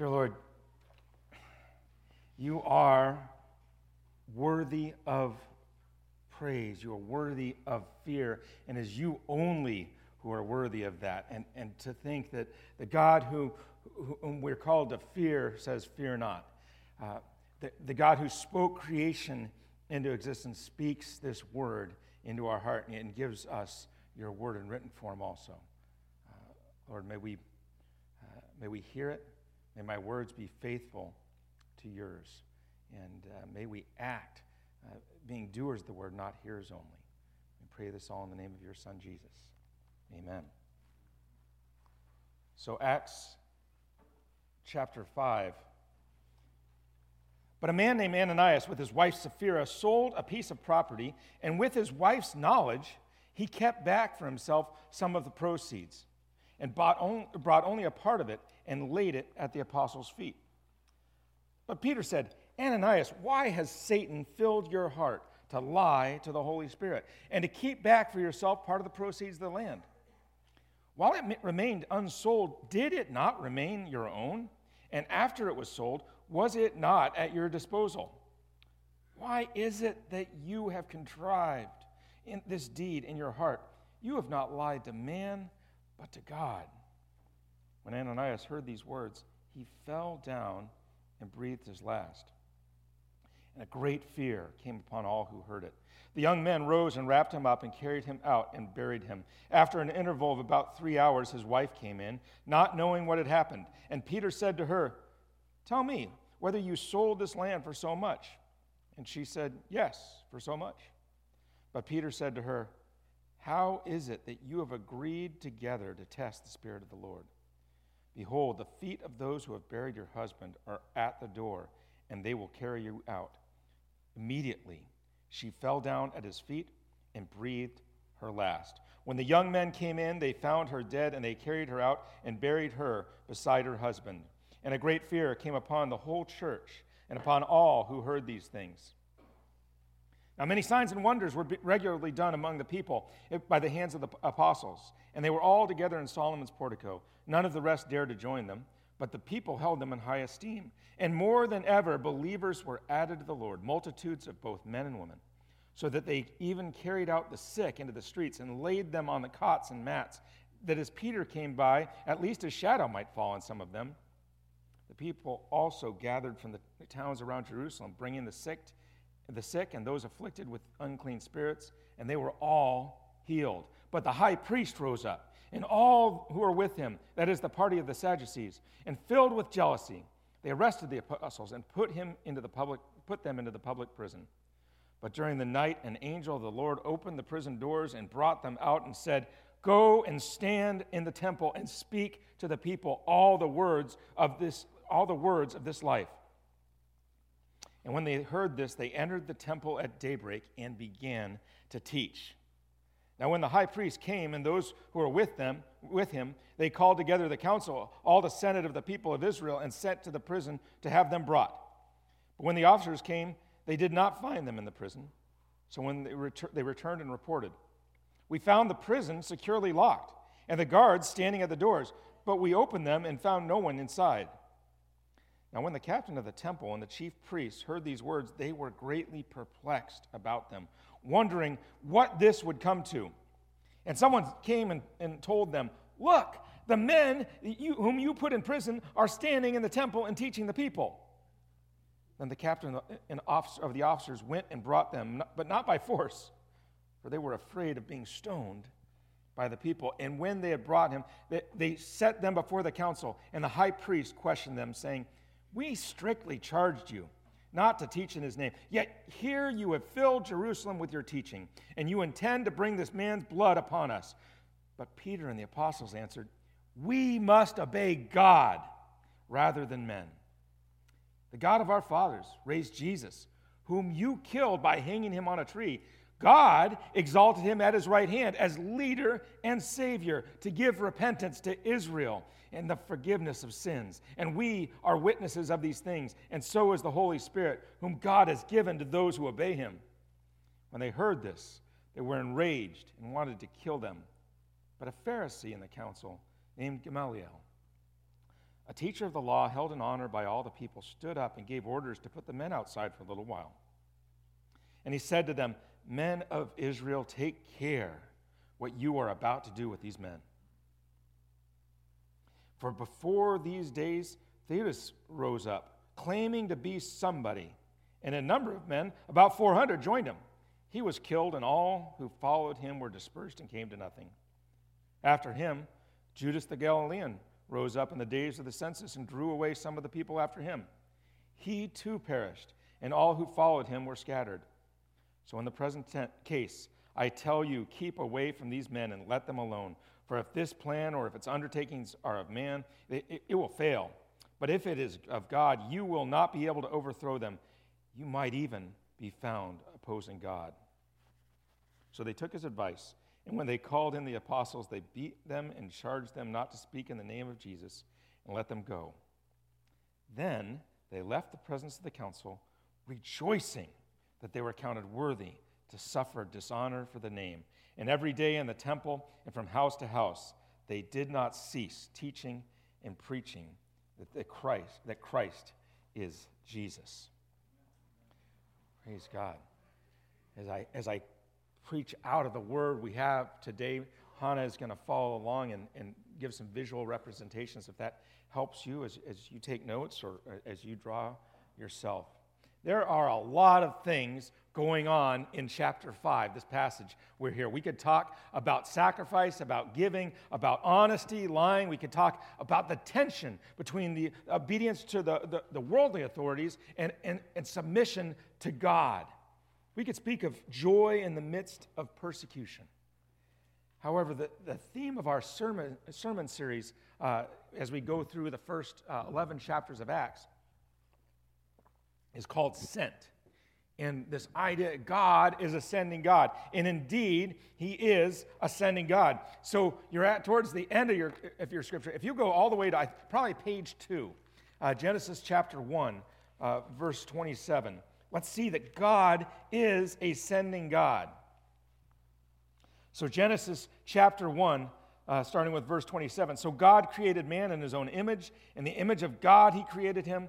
Dear Lord, you are worthy of praise. You are worthy of fear. And it is you only who are worthy of that. And, and to think that the God who, whom we're called to fear says, Fear not. Uh, the, the God who spoke creation into existence speaks this word into our heart and gives us your word in written form also. Uh, Lord, may we, uh, may we hear it. May my words be faithful to yours. And uh, may we act uh, being doers of the word, not hearers only. We pray this all in the name of your Son, Jesus. Amen. So, Acts chapter 5. But a man named Ananias, with his wife Sapphira, sold a piece of property, and with his wife's knowledge, he kept back for himself some of the proceeds and bought on, brought only a part of it and laid it at the apostles' feet. But Peter said, Ananias, why has Satan filled your heart to lie to the Holy Spirit and to keep back for yourself part of the proceeds of the land? While it remained unsold, did it not remain your own? And after it was sold, was it not at your disposal? Why is it that you have contrived in this deed in your heart? You have not lied to man, but to God. When Ananias heard these words, he fell down and breathed his last. And a great fear came upon all who heard it. The young men rose and wrapped him up and carried him out and buried him. After an interval of about three hours, his wife came in, not knowing what had happened. And Peter said to her, Tell me whether you sold this land for so much. And she said, Yes, for so much. But Peter said to her, How is it that you have agreed together to test the Spirit of the Lord? Behold, the feet of those who have buried your husband are at the door, and they will carry you out. Immediately, she fell down at his feet and breathed her last. When the young men came in, they found her dead, and they carried her out and buried her beside her husband. And a great fear came upon the whole church and upon all who heard these things. Now, many signs and wonders were regularly done among the people eh, by the hands of the apostles, and they were all together in Solomon's portico. None of the rest dared to join them, but the people held them in high esteem. And more than ever, believers were added to the Lord, multitudes of both men and women, so that they even carried out the sick into the streets and laid them on the cots and mats, that as Peter came by, at least a shadow might fall on some of them. The people also gathered from the towns around Jerusalem, bringing the sick, the sick and those afflicted with unclean spirits, and they were all healed. But the high priest rose up, and all who were with him, that is the party of the Sadducees, and filled with jealousy, they arrested the apostles and put, him into the public, put them into the public prison. But during the night, an angel of the Lord opened the prison doors and brought them out and said, Go and stand in the temple and speak to the people all the words of this, all the words of this life. And when they heard this, they entered the temple at daybreak and began to teach. Now, when the high priest came and those who were with them, with him, they called together the council, all the senate of the people of Israel, and sent to the prison to have them brought. But when the officers came, they did not find them in the prison. So when they, retur- they returned and reported, we found the prison securely locked and the guards standing at the doors, but we opened them and found no one inside. Now, when the captain of the temple and the chief priests heard these words, they were greatly perplexed about them wondering what this would come to. And someone came and, and told them, Look, the men you, whom you put in prison are standing in the temple and teaching the people. Then the captain and officer of the officers went and brought them, but not by force, for they were afraid of being stoned by the people. And when they had brought him, they, they set them before the council, and the high priest questioned them, saying, We strictly charged you not to teach in his name. Yet here you have filled Jerusalem with your teaching, and you intend to bring this man's blood upon us. But Peter and the apostles answered, We must obey God rather than men. The God of our fathers raised Jesus, whom you killed by hanging him on a tree. God exalted him at his right hand as leader and savior to give repentance to Israel and the forgiveness of sins. And we are witnesses of these things, and so is the Holy Spirit, whom God has given to those who obey him. When they heard this, they were enraged and wanted to kill them. But a Pharisee in the council named Gamaliel, a teacher of the law held in honor by all the people, stood up and gave orders to put the men outside for a little while. And he said to them, Men of Israel, take care what you are about to do with these men. For before these days, Theudas rose up, claiming to be somebody, and a number of men, about 400, joined him. He was killed, and all who followed him were dispersed and came to nothing. After him, Judas the Galilean rose up in the days of the census and drew away some of the people after him. He too perished, and all who followed him were scattered. So, in the present case, I tell you, keep away from these men and let them alone. For if this plan or if its undertakings are of man, it, it, it will fail. But if it is of God, you will not be able to overthrow them. You might even be found opposing God. So they took his advice and when they called in the apostles, they beat them and charged them not to speak in the name of Jesus and let them go. Then they left the presence of the council, rejoicing that they were counted worthy to suffer dishonor for the name. And every day in the temple and from house to house, they did not cease teaching and preaching that, Christ, that Christ is Jesus. Praise God. As I, as I preach out of the word we have today. Hannah is going to follow along and, and give some visual representations if that helps you as, as you take notes or as you draw yourself. There are a lot of things going on in chapter 5, this passage we're here. We could talk about sacrifice, about giving, about honesty, lying. We could talk about the tension between the obedience to the, the, the worldly authorities and, and, and submission to God. We could speak of joy in the midst of persecution. However, the, the theme of our sermon, sermon series, uh, as we go through the first uh, 11 chapters of Acts, is called Sent. And this idea God is ascending God. And indeed, He is ascending God. So you're at towards the end of your, of your scripture. If you go all the way to probably page two, uh, Genesis chapter 1, uh, verse 27 let's see that God is ascending God. So, Genesis chapter 1, uh, starting with verse 27. So, God created man in his own image. In the image of God, he created him.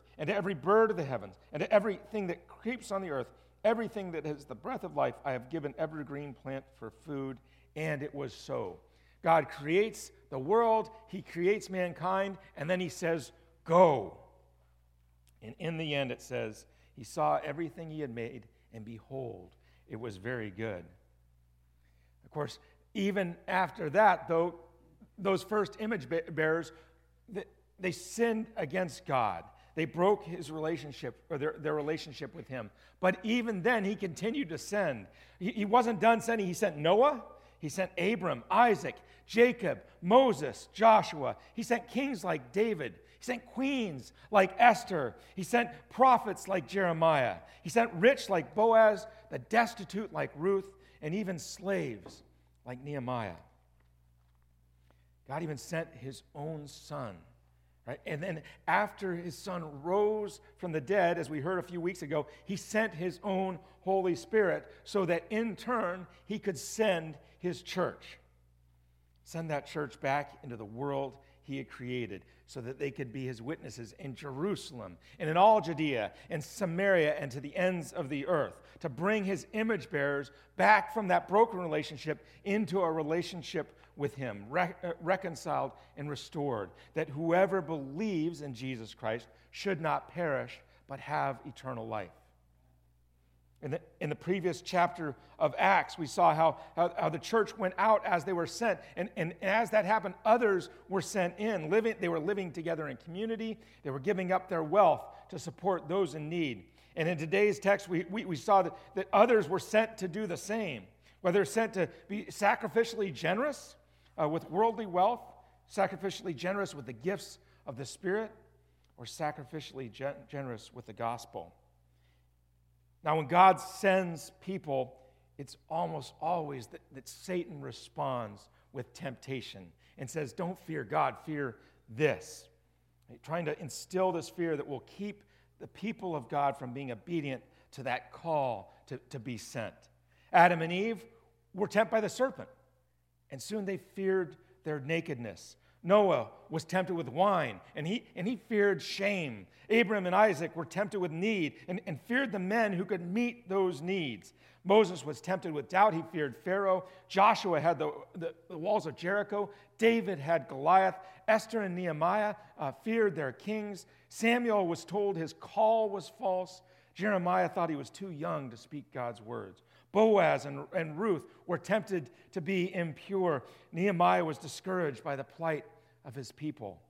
and to every bird of the heavens, and to everything that creeps on the earth, everything that has the breath of life, I have given every green plant for food. And it was so. God creates the world, He creates mankind, and then He says, Go. And in the end, it says, he saw everything he had made, and behold, it was very good. Of course, even after that, though, those first image bearers, they sinned against God. They broke his relationship or their, their relationship with him. But even then, he continued to send. He, he wasn't done sending. He sent Noah, he sent Abram, Isaac, Jacob, Moses, Joshua. He sent kings like David. He sent queens like Esther. He sent prophets like Jeremiah. He sent rich like Boaz, the destitute like Ruth, and even slaves like Nehemiah. God even sent his own son. Right? And then after his son rose from the dead, as we heard a few weeks ago, he sent his own Holy Spirit so that in turn he could send his church. Send that church back into the world he had created so that they could be his witnesses in Jerusalem and in all Judea and Samaria and to the ends of the earth, to bring his image bearers back from that broken relationship into a relationship with him, re- uh, reconciled and restored, that whoever believes in Jesus Christ should not perish but have eternal life. In the, in the previous chapter of Acts, we saw how, how, how, the church went out as they were sent. And, and as that happened, others were sent in. Living, they were living together in community, they were giving up their wealth to support those in need. And in today's text, we, we, we saw that, that others were sent to do the same, whether sent to be sacrificially generous uh, with worldly wealth, sacrificially generous with the gifts of the Spirit, or sacrificially gen- generous with the gospel. Now, when God sends people, it's almost always that, that Satan responds with temptation and says, Don't fear God, fear this. Trying to instill this fear that will keep the people of God from being obedient to that call to, to be sent. Adam and Eve were tempted by the serpent, and soon they feared their nakedness. Noah was tempted with wine, and he, and he feared shame. Abram and Isaac were tempted with need and, and feared the men who could meet those needs. Moses was tempted with doubt. He feared Pharaoh. Joshua had the, the, the walls of Jericho. David had Goliath. Esther and Nehemiah uh, feared their kings. Samuel was told his call was false. Jeremiah thought he was too young to speak God's words. Boaz and, and Ruth were tempted to be impure. Nehemiah was discouraged by the plight of his people.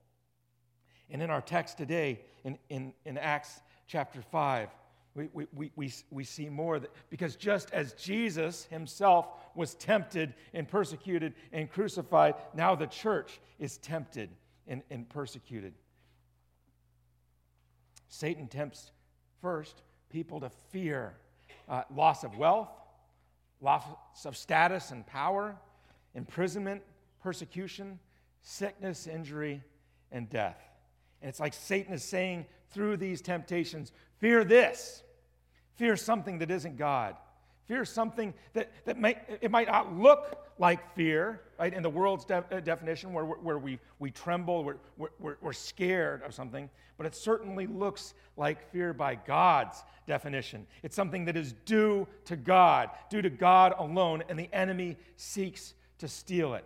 And in our text today, in, in, in Acts chapter 5, we, we, we, we see more that, because just as Jesus himself was tempted and persecuted and crucified, now the church is tempted and, and persecuted. Satan tempts first people to fear uh, loss of wealth, loss of status and power, imprisonment, persecution, sickness, injury, and death. And it's like Satan is saying through these temptations fear this, fear something that isn't God. Fear something that, that may, it might not look like fear, right, in the world's de- uh, definition, where, where we, we tremble, we're, we're, we're scared of something, but it certainly looks like fear by God's definition. It's something that is due to God, due to God alone, and the enemy seeks to steal it.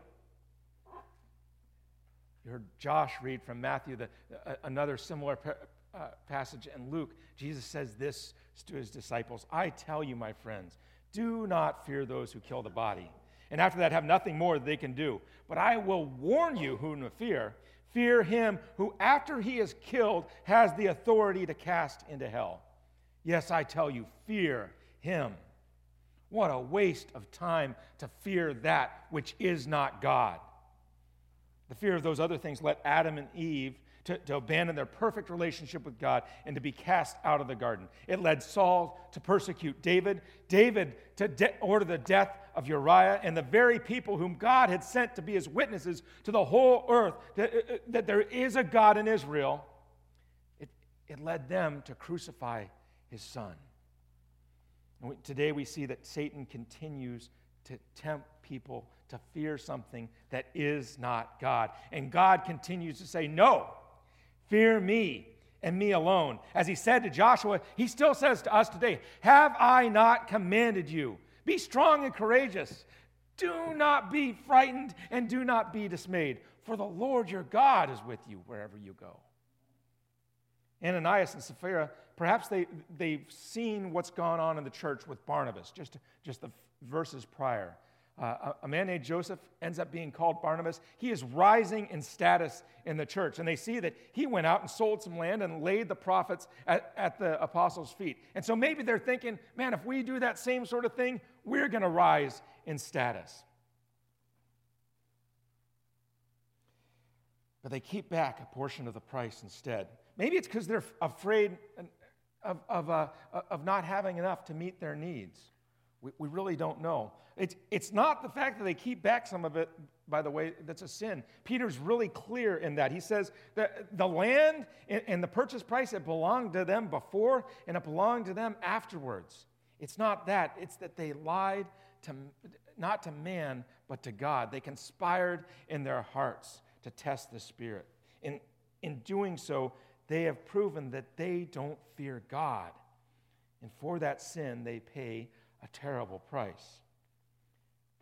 You heard Josh read from Matthew, the, uh, another similar pa- uh, passage in Luke. Jesus says this to his disciples I tell you, my friends, do not fear those who kill the body. And after that, have nothing more they can do. But I will warn you whom to fear. Fear him who, after he is killed, has the authority to cast into hell. Yes, I tell you, fear him. What a waste of time to fear that which is not God. The fear of those other things led Adam and Eve to, to abandon their perfect relationship with God and to be cast out of the garden. It led Saul to persecute David, David to de- order the death of Uriah, and the very people whom God had sent to be his witnesses to the whole earth that, uh, uh, that there is a God in Israel. It, it led them to crucify his son. We, today we see that Satan continues to tempt people to fear something that is not God. And God continues to say, No, Fear me and me alone. As he said to Joshua, he still says to us today, Have I not commanded you? Be strong and courageous. Do not be frightened and do not be dismayed, for the Lord your God is with you wherever you go. Ananias and Sapphira, perhaps they, they've seen what's gone on in the church with Barnabas, just, just the verses prior. Uh, a man named Joseph ends up being called Barnabas. He is rising in status in the church. And they see that he went out and sold some land and laid the profits at, at the apostles' feet. And so maybe they're thinking, man, if we do that same sort of thing, we're going to rise in status. But they keep back a portion of the price instead. Maybe it's because they're afraid of, of, uh, of not having enough to meet their needs. We, we really don't know. It's, it's not the fact that they keep back some of it, by the way, that's a sin. Peter's really clear in that. He says that the land and the purchase price, it belonged to them before and it belonged to them afterwards. It's not that, it's that they lied to, not to man, but to God. They conspired in their hearts to test the Spirit. In, in doing so, they have proven that they don't fear God. And for that sin, they pay a terrible price.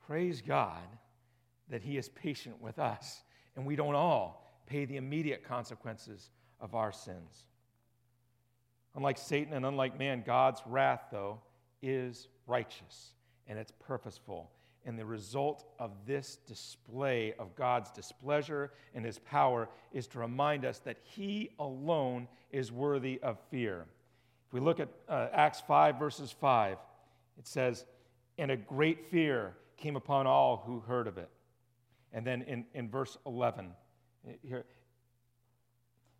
Praise God that He is patient with us, and we don't all pay the immediate consequences of our sins. Unlike Satan and unlike man, God's wrath, though, is righteous and it's purposeful. And the result of this display of God's displeasure and his power is to remind us that he alone is worthy of fear. If we look at uh, Acts 5, verses 5, it says, And a great fear came upon all who heard of it. And then in, in verse 11, eh, here,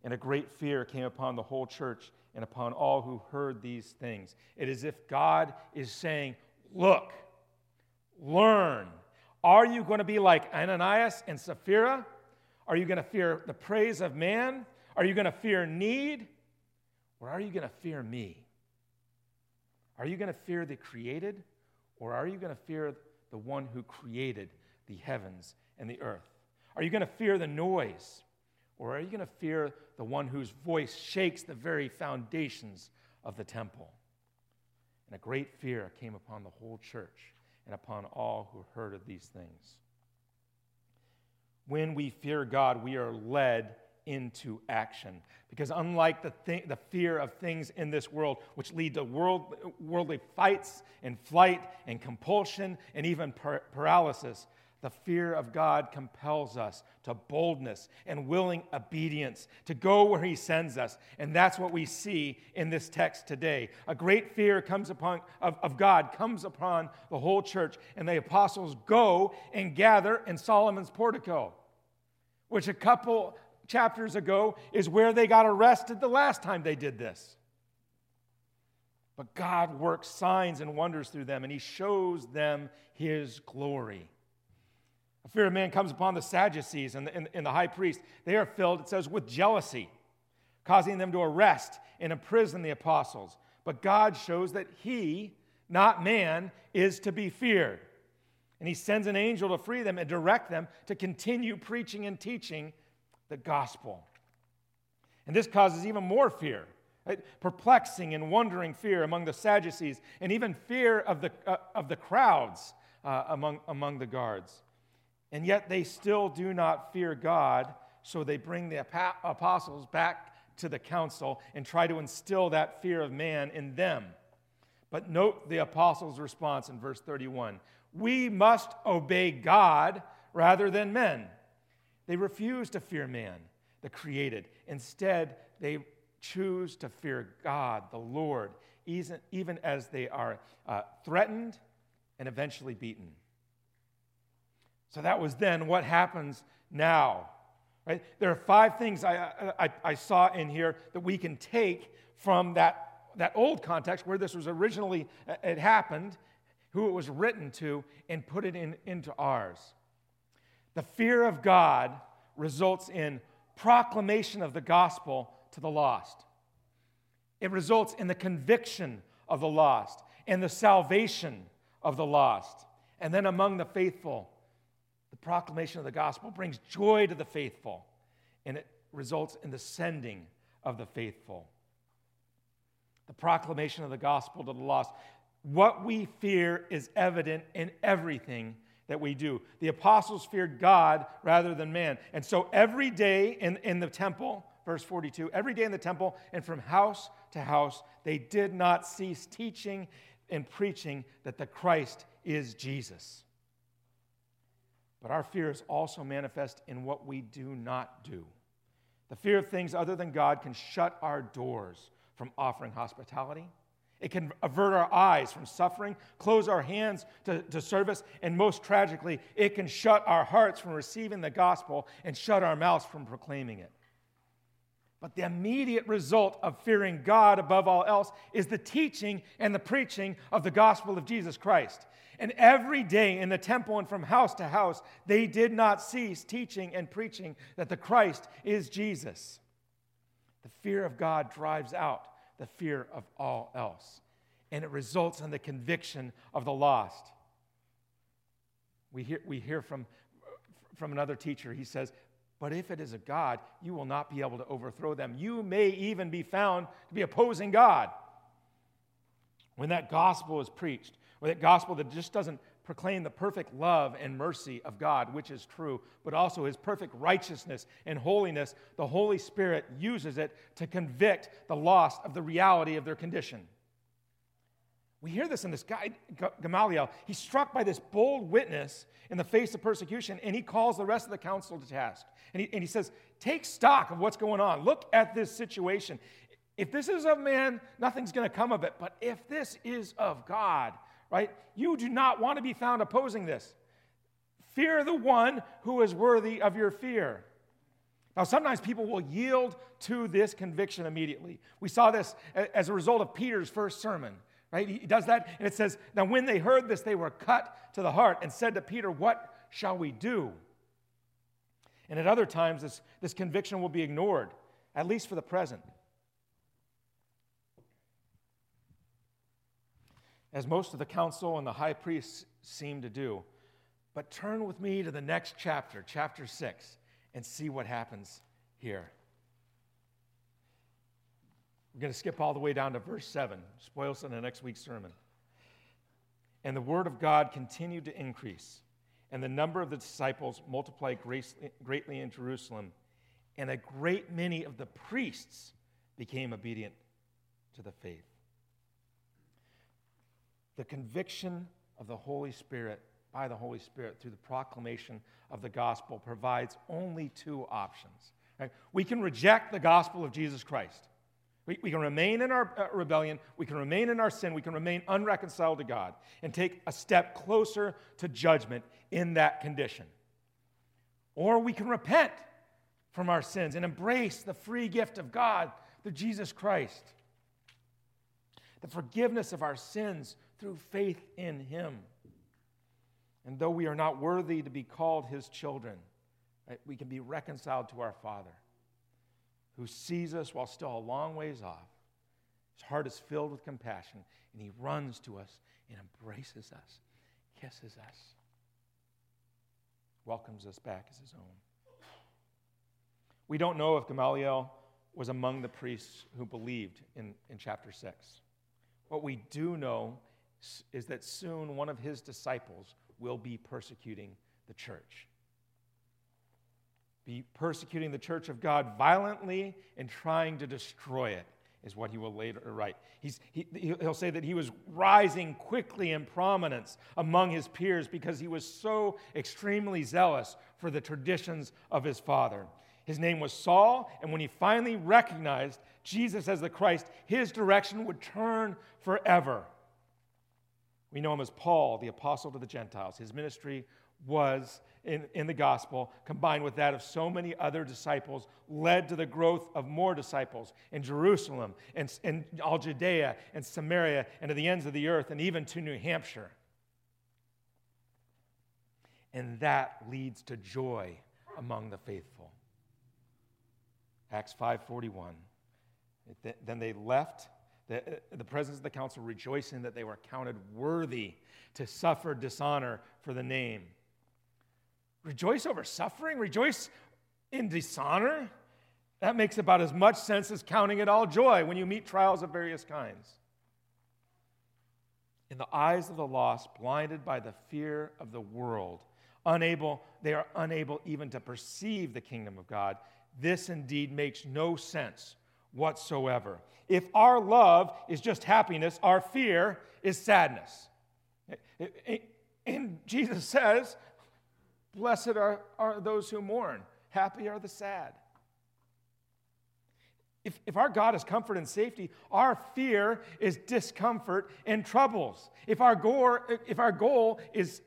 and a great fear came upon the whole church and upon all who heard these things. It is as if God is saying, Look, learn. Are you going to be like Ananias and Sapphira? Are you going to fear the praise of man? Are you going to fear need? Or are you going to fear me? Are you going to fear the created? Or are you going to fear the one who created the heavens and the earth? Are you going to fear the noise? Or are you going to fear the one whose voice shakes the very foundations of the temple? And a great fear came upon the whole church and upon all who heard of these things. When we fear God, we are led into action. Because unlike the, th- the fear of things in this world, which lead to world, worldly fights and flight and compulsion and even par- paralysis, the fear of God compels us to boldness and willing obedience to go where He sends us. And that's what we see in this text today. A great fear comes upon, of, of God comes upon the whole church, and the apostles go and gather in Solomon's portico, which a couple chapters ago is where they got arrested the last time they did this. But God works signs and wonders through them, and He shows them His glory. A fear of man comes upon the Sadducees and the, and, and the high priest. They are filled, it says, with jealousy, causing them to arrest and imprison the apostles. But God shows that he, not man, is to be feared. And he sends an angel to free them and direct them to continue preaching and teaching the gospel. And this causes even more fear, right? perplexing and wondering fear among the Sadducees, and even fear of the, uh, of the crowds uh, among, among the guards. And yet they still do not fear God, so they bring the apostles back to the council and try to instill that fear of man in them. But note the apostles' response in verse 31 We must obey God rather than men. They refuse to fear man, the created. Instead, they choose to fear God, the Lord, even as they are uh, threatened and eventually beaten. So that was then. What happens now? Right? There are five things I, I, I saw in here that we can take from that, that old context where this was originally, uh, it happened, who it was written to, and put it in, into ours. The fear of God results in proclamation of the gospel to the lost. It results in the conviction of the lost and the salvation of the lost. And then among the faithful, the proclamation of the gospel brings joy to the faithful, and it results in the sending of the faithful. The proclamation of the gospel to the lost. What we fear is evident in everything that we do. The apostles feared God rather than man. And so every day in, in the temple, verse 42, every day in the temple and from house to house, they did not cease teaching and preaching that the Christ is Jesus. But our fear is also manifest in what we do not do. The fear of things other than God can shut our doors from offering hospitality. It can avert our eyes from suffering, close our hands to, to service, and most tragically, it can shut our hearts from receiving the gospel and shut our mouths from proclaiming it. But the immediate result of fearing God above all else is the teaching and the preaching of the gospel of Jesus Christ. And every day in the temple and from house to house, they did not cease teaching and preaching that the Christ is Jesus. The fear of God drives out the fear of all else, and it results in the conviction of the lost. We hear, we hear from, from another teacher, he says, But if it is a God, you will not be able to overthrow them. You may even be found to be opposing God. When that gospel is preached, or that gospel that just doesn't proclaim the perfect love and mercy of God, which is true, but also his perfect righteousness and holiness, the Holy Spirit uses it to convict the lost of the reality of their condition. We hear this in this guy, Gamaliel. He's struck by this bold witness in the face of persecution, and he calls the rest of the council to task. And he, and he says, Take stock of what's going on. Look at this situation. If this is of man, nothing's going to come of it. But if this is of God, right? You do not want to be found opposing this. Fear the one who is worthy of your fear. Now, sometimes people will yield to this conviction immediately. We saw this as a result of Peter's first sermon, right? He does that, and it says, Now, when they heard this, they were cut to the heart and said to Peter, What shall we do? And at other times, this, this conviction will be ignored, at least for the present. As most of the council and the high priests seem to do. But turn with me to the next chapter, chapter 6 and see what happens here. We're going to skip all the way down to verse 7. Spoils in the next week's sermon. And the word of God continued to increase, and the number of the disciples multiplied greatly in Jerusalem, and a great many of the priests became obedient to the faith. The conviction of the Holy Spirit by the Holy Spirit through the proclamation of the gospel provides only two options. Right? We can reject the gospel of Jesus Christ. We, we can remain in our uh, rebellion, we can remain in our sin, we can remain unreconciled to God, and take a step closer to judgment in that condition. Or we can repent from our sins and embrace the free gift of God through Jesus Christ. The forgiveness of our sins through faith in Him. And though we are not worthy to be called his children, right, we can be reconciled to our Father who sees us while still a long ways off. His heart is filled with compassion, and he runs to us and embraces us, kisses us, welcomes us back as his own. We don't know if Gamaliel was among the priests who believed in, in chapter 6. What we do know is that soon one of his disciples will be persecuting the church. Be persecuting the church of God violently and trying to destroy it, is what he will later write. He's, he, he'll say that he was rising quickly in prominence among his peers because he was so extremely zealous for the traditions of his father. His name was Saul, and when he finally recognized Jesus as the Christ, his direction would turn forever. We know him as Paul, the apostle to the Gentiles. His ministry was in, in the gospel, combined with that of so many other disciples, led to the growth of more disciples in Jerusalem, and in all Judea and Samaria, and to the ends of the earth, and even to New Hampshire. And that leads to joy among the faithful. Acts 5:41. Then they left the, the presence of the council rejoicing that they were counted worthy to suffer dishonor for the name. Rejoice over suffering? Rejoice in dishonor? That makes about as much sense as counting it all joy when you meet trials of various kinds. In the eyes of the lost, blinded by the fear of the world, unable, they are unable even to perceive the kingdom of God. This indeed makes no sense whatsoever. If our love is just happiness, our fear is sadness. And Jesus says, Blessed are, are those who mourn, happy are the sad. If, if our God is comfort and safety, our fear is discomfort and troubles. If our goal, if our goal is,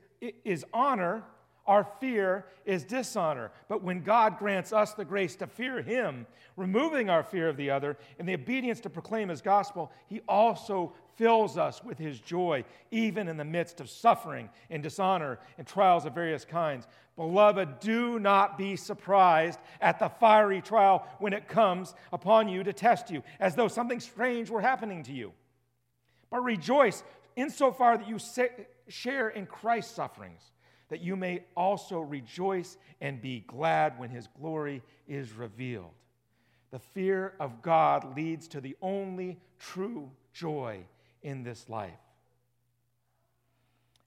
is honor, our fear is dishonor. But when God grants us the grace to fear Him, removing our fear of the other and the obedience to proclaim His gospel, He also fills us with His joy, even in the midst of suffering and dishonor and trials of various kinds. Beloved, do not be surprised at the fiery trial when it comes upon you to test you, as though something strange were happening to you. But rejoice insofar that you share in Christ's sufferings that you may also rejoice and be glad when his glory is revealed. The fear of God leads to the only true joy in this life.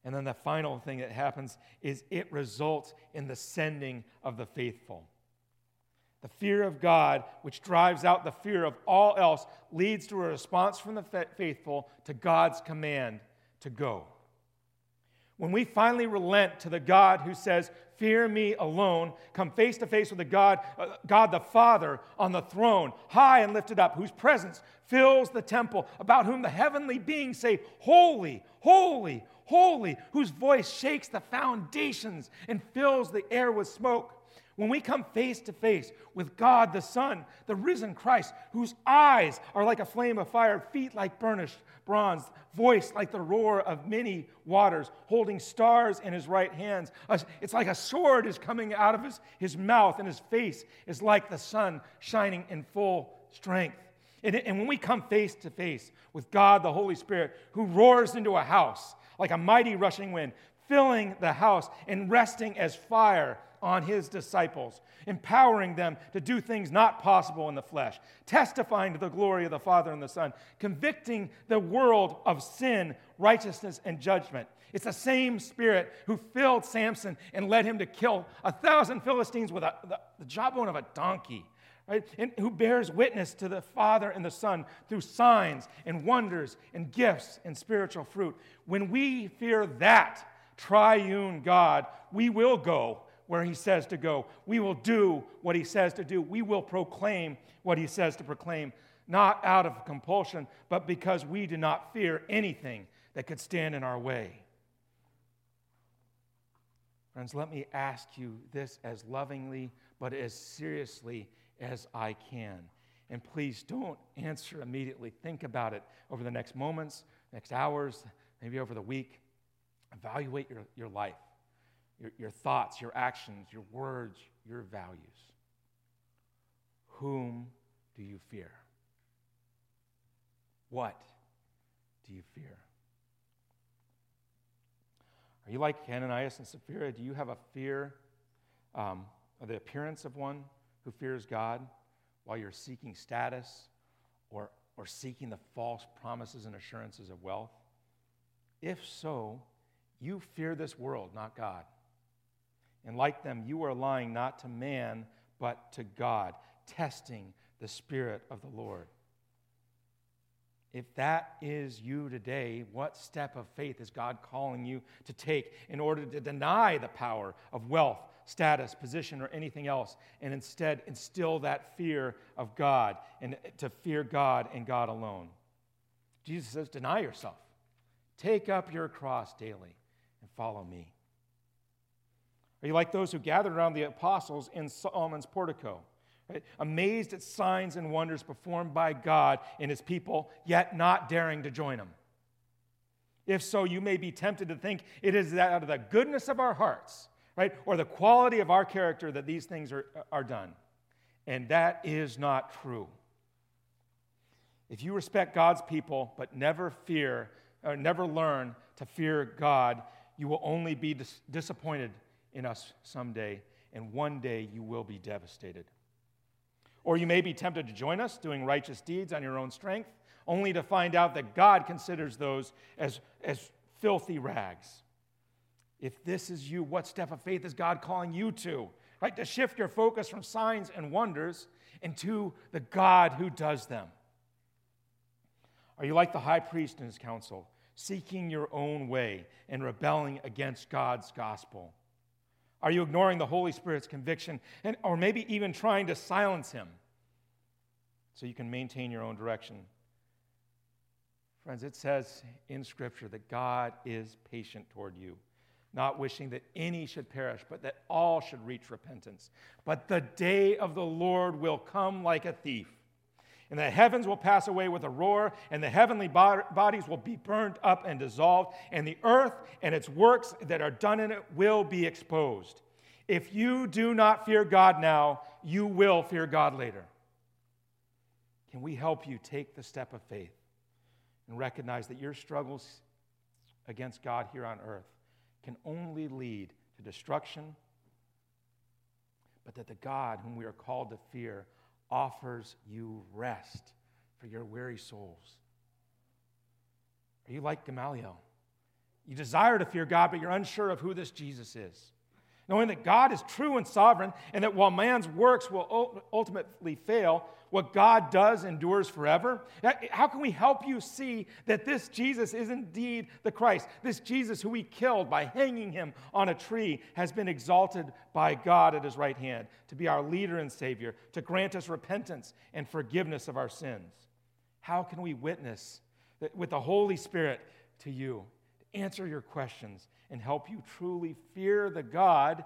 And then the final thing that happens is it results in the sending of the faithful. The fear of God, which drives out the fear of all else, leads to a response from the faithful to God's command to go. When we finally relent to the God who says, Fear me alone, come face to face with the God, uh, God the Father on the throne, high and lifted up, whose presence fills the temple, about whom the heavenly beings say, Holy, holy, holy, whose voice shakes the foundations and fills the air with smoke. When we come face to face with God the Son, the risen Christ, whose eyes are like a flame of fire, feet like burnished bronze, voice like the roar of many waters, holding stars in his right hands. It's like a sword is coming out of his, his mouth, and his face is like the sun shining in full strength. And, and when we come face to face with God, the Holy Spirit, who roars into a house like a mighty rushing wind, filling the house and resting as fire on his disciples, empowering them to do things not possible in the flesh, testifying to the glory of the Father and the Son, convicting the world of sin, righteousness, and judgment. It's the same spirit who filled Samson and led him to kill a thousand Philistines with a, the, the jawbone of a donkey. Right? And who bears witness to the Father and the Son through signs and wonders and gifts and spiritual fruit. When we fear that triune God, we will go where he says to go. We will do what he says to do. We will proclaim what he says to proclaim, not out of compulsion, but because we do not fear anything that could stand in our way. Friends, let me ask you this as lovingly but as seriously as I can. And please don't answer immediately. Think about it over the next moments, next hours, maybe over the week. Evaluate your, your life your, your thoughts, your actions, your words, your values. Whom do you fear? What do you fear? Are you like Ananias and Sapphira? Do you have a fear um, of the appearance of one who fears God while you're seeking status or, or seeking the false promises and assurances of wealth? If so, you fear this world, not God. And like them, you are lying not to man, but to God, testing the Spirit of the Lord. If that is you today, what step of faith is God calling you to take in order to deny the power of wealth, status, position, or anything else, and instead instill that fear of God and to fear God and God alone? Jesus says, Deny yourself, take up your cross daily, and follow me. Are you like those who gathered around the apostles in Solomon's portico? Right? Amazed at signs and wonders performed by God and his people, yet not daring to join them. If so, you may be tempted to think it is out of the goodness of our hearts, right, or the quality of our character that these things are, are done. And that is not true. If you respect God's people but never fear, or never learn to fear God, you will only be dis- disappointed in us someday, and one day you will be devastated. Or you may be tempted to join us doing righteous deeds on your own strength, only to find out that God considers those as, as filthy rags. If this is you, what step of faith is God calling you to? Right? To shift your focus from signs and wonders into the God who does them. Are you like the high priest and his council, seeking your own way and rebelling against God's gospel? Are you ignoring the Holy Spirit's conviction and, or maybe even trying to silence him so you can maintain your own direction? Friends, it says in Scripture that God is patient toward you, not wishing that any should perish, but that all should reach repentance. But the day of the Lord will come like a thief and the heavens will pass away with a roar, and the heavenly bodies will be burned up and dissolved, and the earth and its works that are done in it will be exposed. If you do not fear God now, you will fear God later. Can we help you take the step of faith and recognize that your struggles against God here on earth can only lead to destruction, but that the God whom we are called to fear offers you rest for your weary souls. Are you like Gamaliel? You desire to fear God, but you're unsure of who this Jesus is knowing that God is true and sovereign, and that while man's works will ultimately fail, what God does endures forever. How can we help you see that this Jesus is indeed the Christ? This Jesus, who we killed by hanging him on a tree, has been exalted by God at his right hand to be our leader and Savior, to grant us repentance and forgiveness of our sins. How can we witness with the Holy Spirit to you, answer your questions, and help you truly fear the God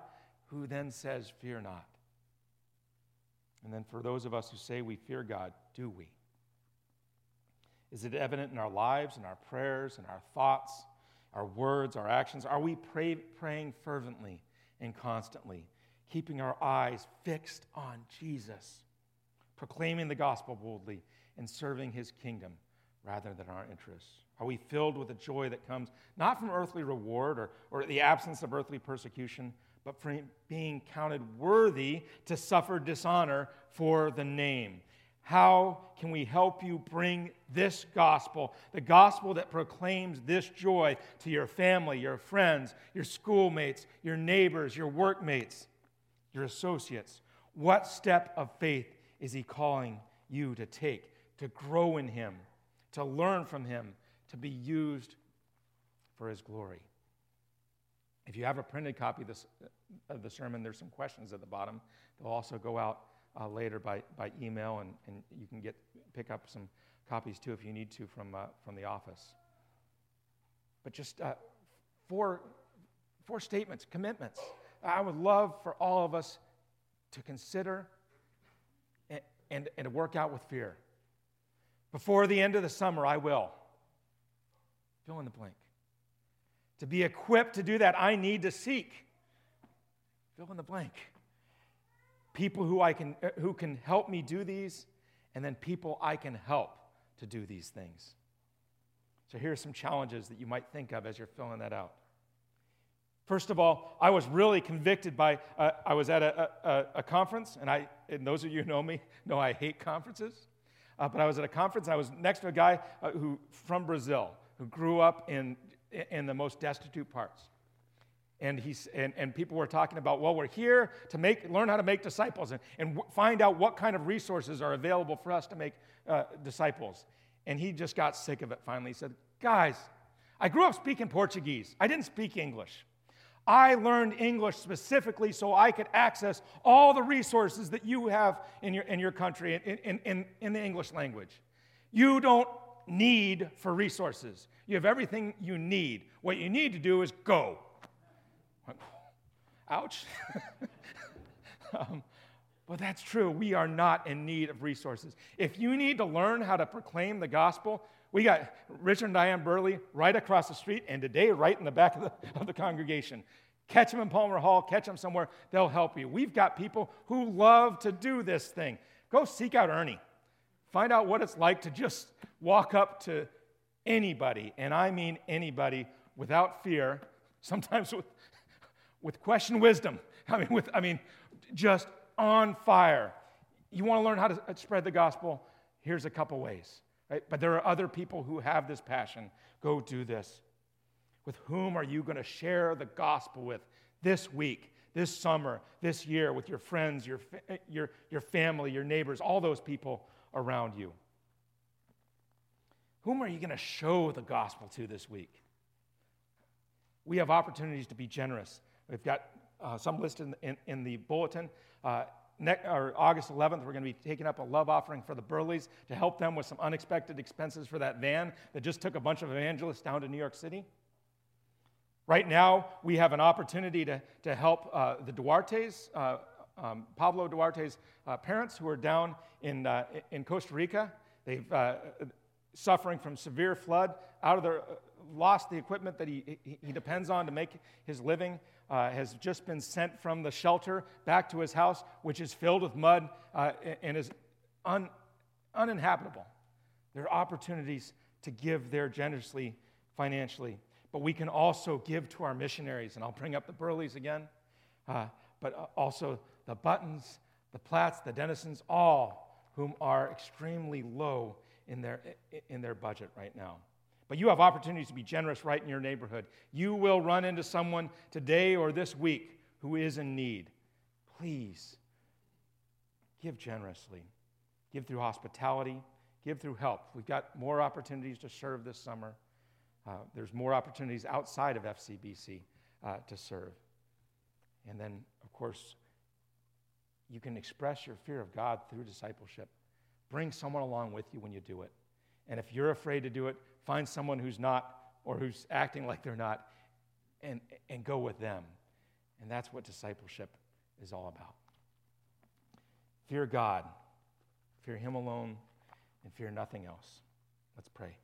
who then says, Fear not. And then for those of us who say we fear God, do we? Is it evident in our lives, in our prayers, in our thoughts, our words, our actions? Are we pray, praying fervently and constantly, keeping our eyes fixed on Jesus, proclaiming the gospel boldly, and serving his kingdom rather than our interests? Are we filled with a joy that comes not from earthly reward or, or the absence of earthly persecution, but from being counted worthy to suffer dishonor for the name? How can we help you bring this gospel, the gospel that proclaims this joy to your family, your friends, your schoolmates, your neighbors, your workmates, your associates? What step of faith is he calling you to take to grow in him, to learn from him, to be used for his glory? If you have a printed copy of, this, of the sermon, there's some questions at the bottom. They'll also go out uh, later by, by email, and, and you can get, pick up some copies too if you need to from, uh, from the office. But just uh, four, four statements, commitments. I would love for all of us to consider and, and, and to work out with fear. Before the end of the summer, I will. Fill in the blank. To be equipped to do that, I need to seek. Fill in the blank people who, I can, uh, who can help me do these, and then people I can help to do these things. So here are some challenges that you might think of as you're filling that out. First of all, I was really convicted by, uh, I was at a, a, a, conference, and, I, and those of you who know me know I hate conferences. Uh, but I was at a conference, and I was next to a guy uh, who, from Brazil who grew up in, in the most destitute parts and, he's, and, and people were talking about, well, we're here to make, learn how to make disciples and, and find out what kind of resources are available for us to make uh, disciples. And he just got sick of it finally. He said, Guys, I grew up speaking Portuguese, I didn't speak English. I learned English specifically so I could access all the resources that you have in your, in your country in, in, in, in the English language. You don't need for resources. You have everything you need. What you need to do is go. Ouch. um, but that's true. We are not in need of resources. If you need to learn how to proclaim the gospel, we got Richard and Diane Burley right across the street, and today right in the back of the, of the congregation. Catch them in Palmer Hall, catch them somewhere, they'll help you. We've got people who love to do this thing. Go seek out Ernie. Find out what it's like to just walk up to anybody, and I mean anybody, without fear, sometimes with with question wisdom. I mean, with, I mean, just on fire. You want to learn how to spread the gospel? Here's a couple ways. Right? But there are other people who have this passion. Go do this. With whom are you going to share the gospel with this week, this summer, this year, with your friends, your, eh, your, your family, your neighbors, all those people around you? Whom are you going to show the gospel to this week? We have opportunities to be generous. We've got uh, some listed in, in, in the bulletin. Uh, August 11th, we're going to be taking up a love offering for the Burleys to help them with some unexpected expenses for that van that just took a bunch of evangelists down to New York City. Right now, we have an opportunity to, to help uh, the Duartes, uh, um, Pablo Duarte's uh, parents who are down in, uh, in Costa Rica. They've uh, suffering from severe flood, out of their, lost the equipment that he, he, he depends on to make his living uh, has just been sent from the shelter back to his house, which is filled with mud uh, and is un, uninhabitable. There are opportunities to give there generously financially, but we can also give to our missionaries. And I'll bring up the Burleys again, uh, but also the Buttons, the Platts, the Dennisons, all whom are extremely low in their, in their budget right now. But you have opportunities to be generous right in your neighborhood. You will run into someone today or this week who is in need. Please give generously. Give through hospitality, give through help. We've got more opportunities to serve this summer. Uh, there's more opportunities outside of FCBC uh, to serve. And then, of course, you can express your fear of God through discipleship. Bring someone along with you when you do it. And if you're afraid to do it, find someone who's not or who's acting like they're not and, and go with them. And that's what discipleship is all about. Fear God, fear Him alone, and fear nothing else. Let's pray.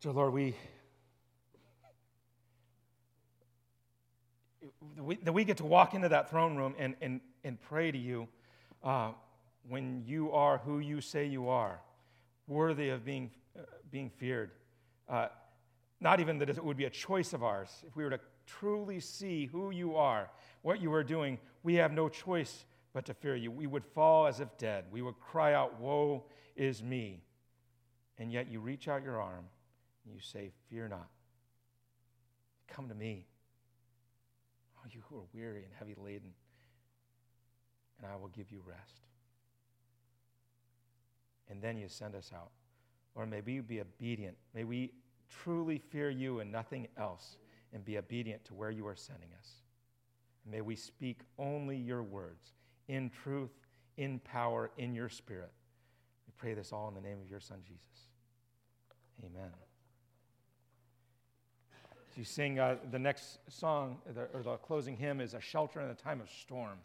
So, Lord, we, we, that we get to walk into that throne room and, and, and pray to you uh, when you are who you say you are, worthy of being, uh, being feared. Uh, not even that it would be a choice of ours. If we were to truly see who you are, what you are doing, we have no choice but to fear you. We would fall as if dead. We would cry out, Woe is me. And yet you reach out your arm and you say, Fear not. Come to me. You who are weary and heavy laden, and I will give you rest. And then you send us out. Lord, may we be obedient. May we truly fear you and nothing else and be obedient to where you are sending us. And may we speak only your words in truth, in power, in your spirit. We pray this all in the name of your Son, Jesus. Amen. You sing uh, the next song, the, or the closing hymn, is A Shelter in a Time of Storm.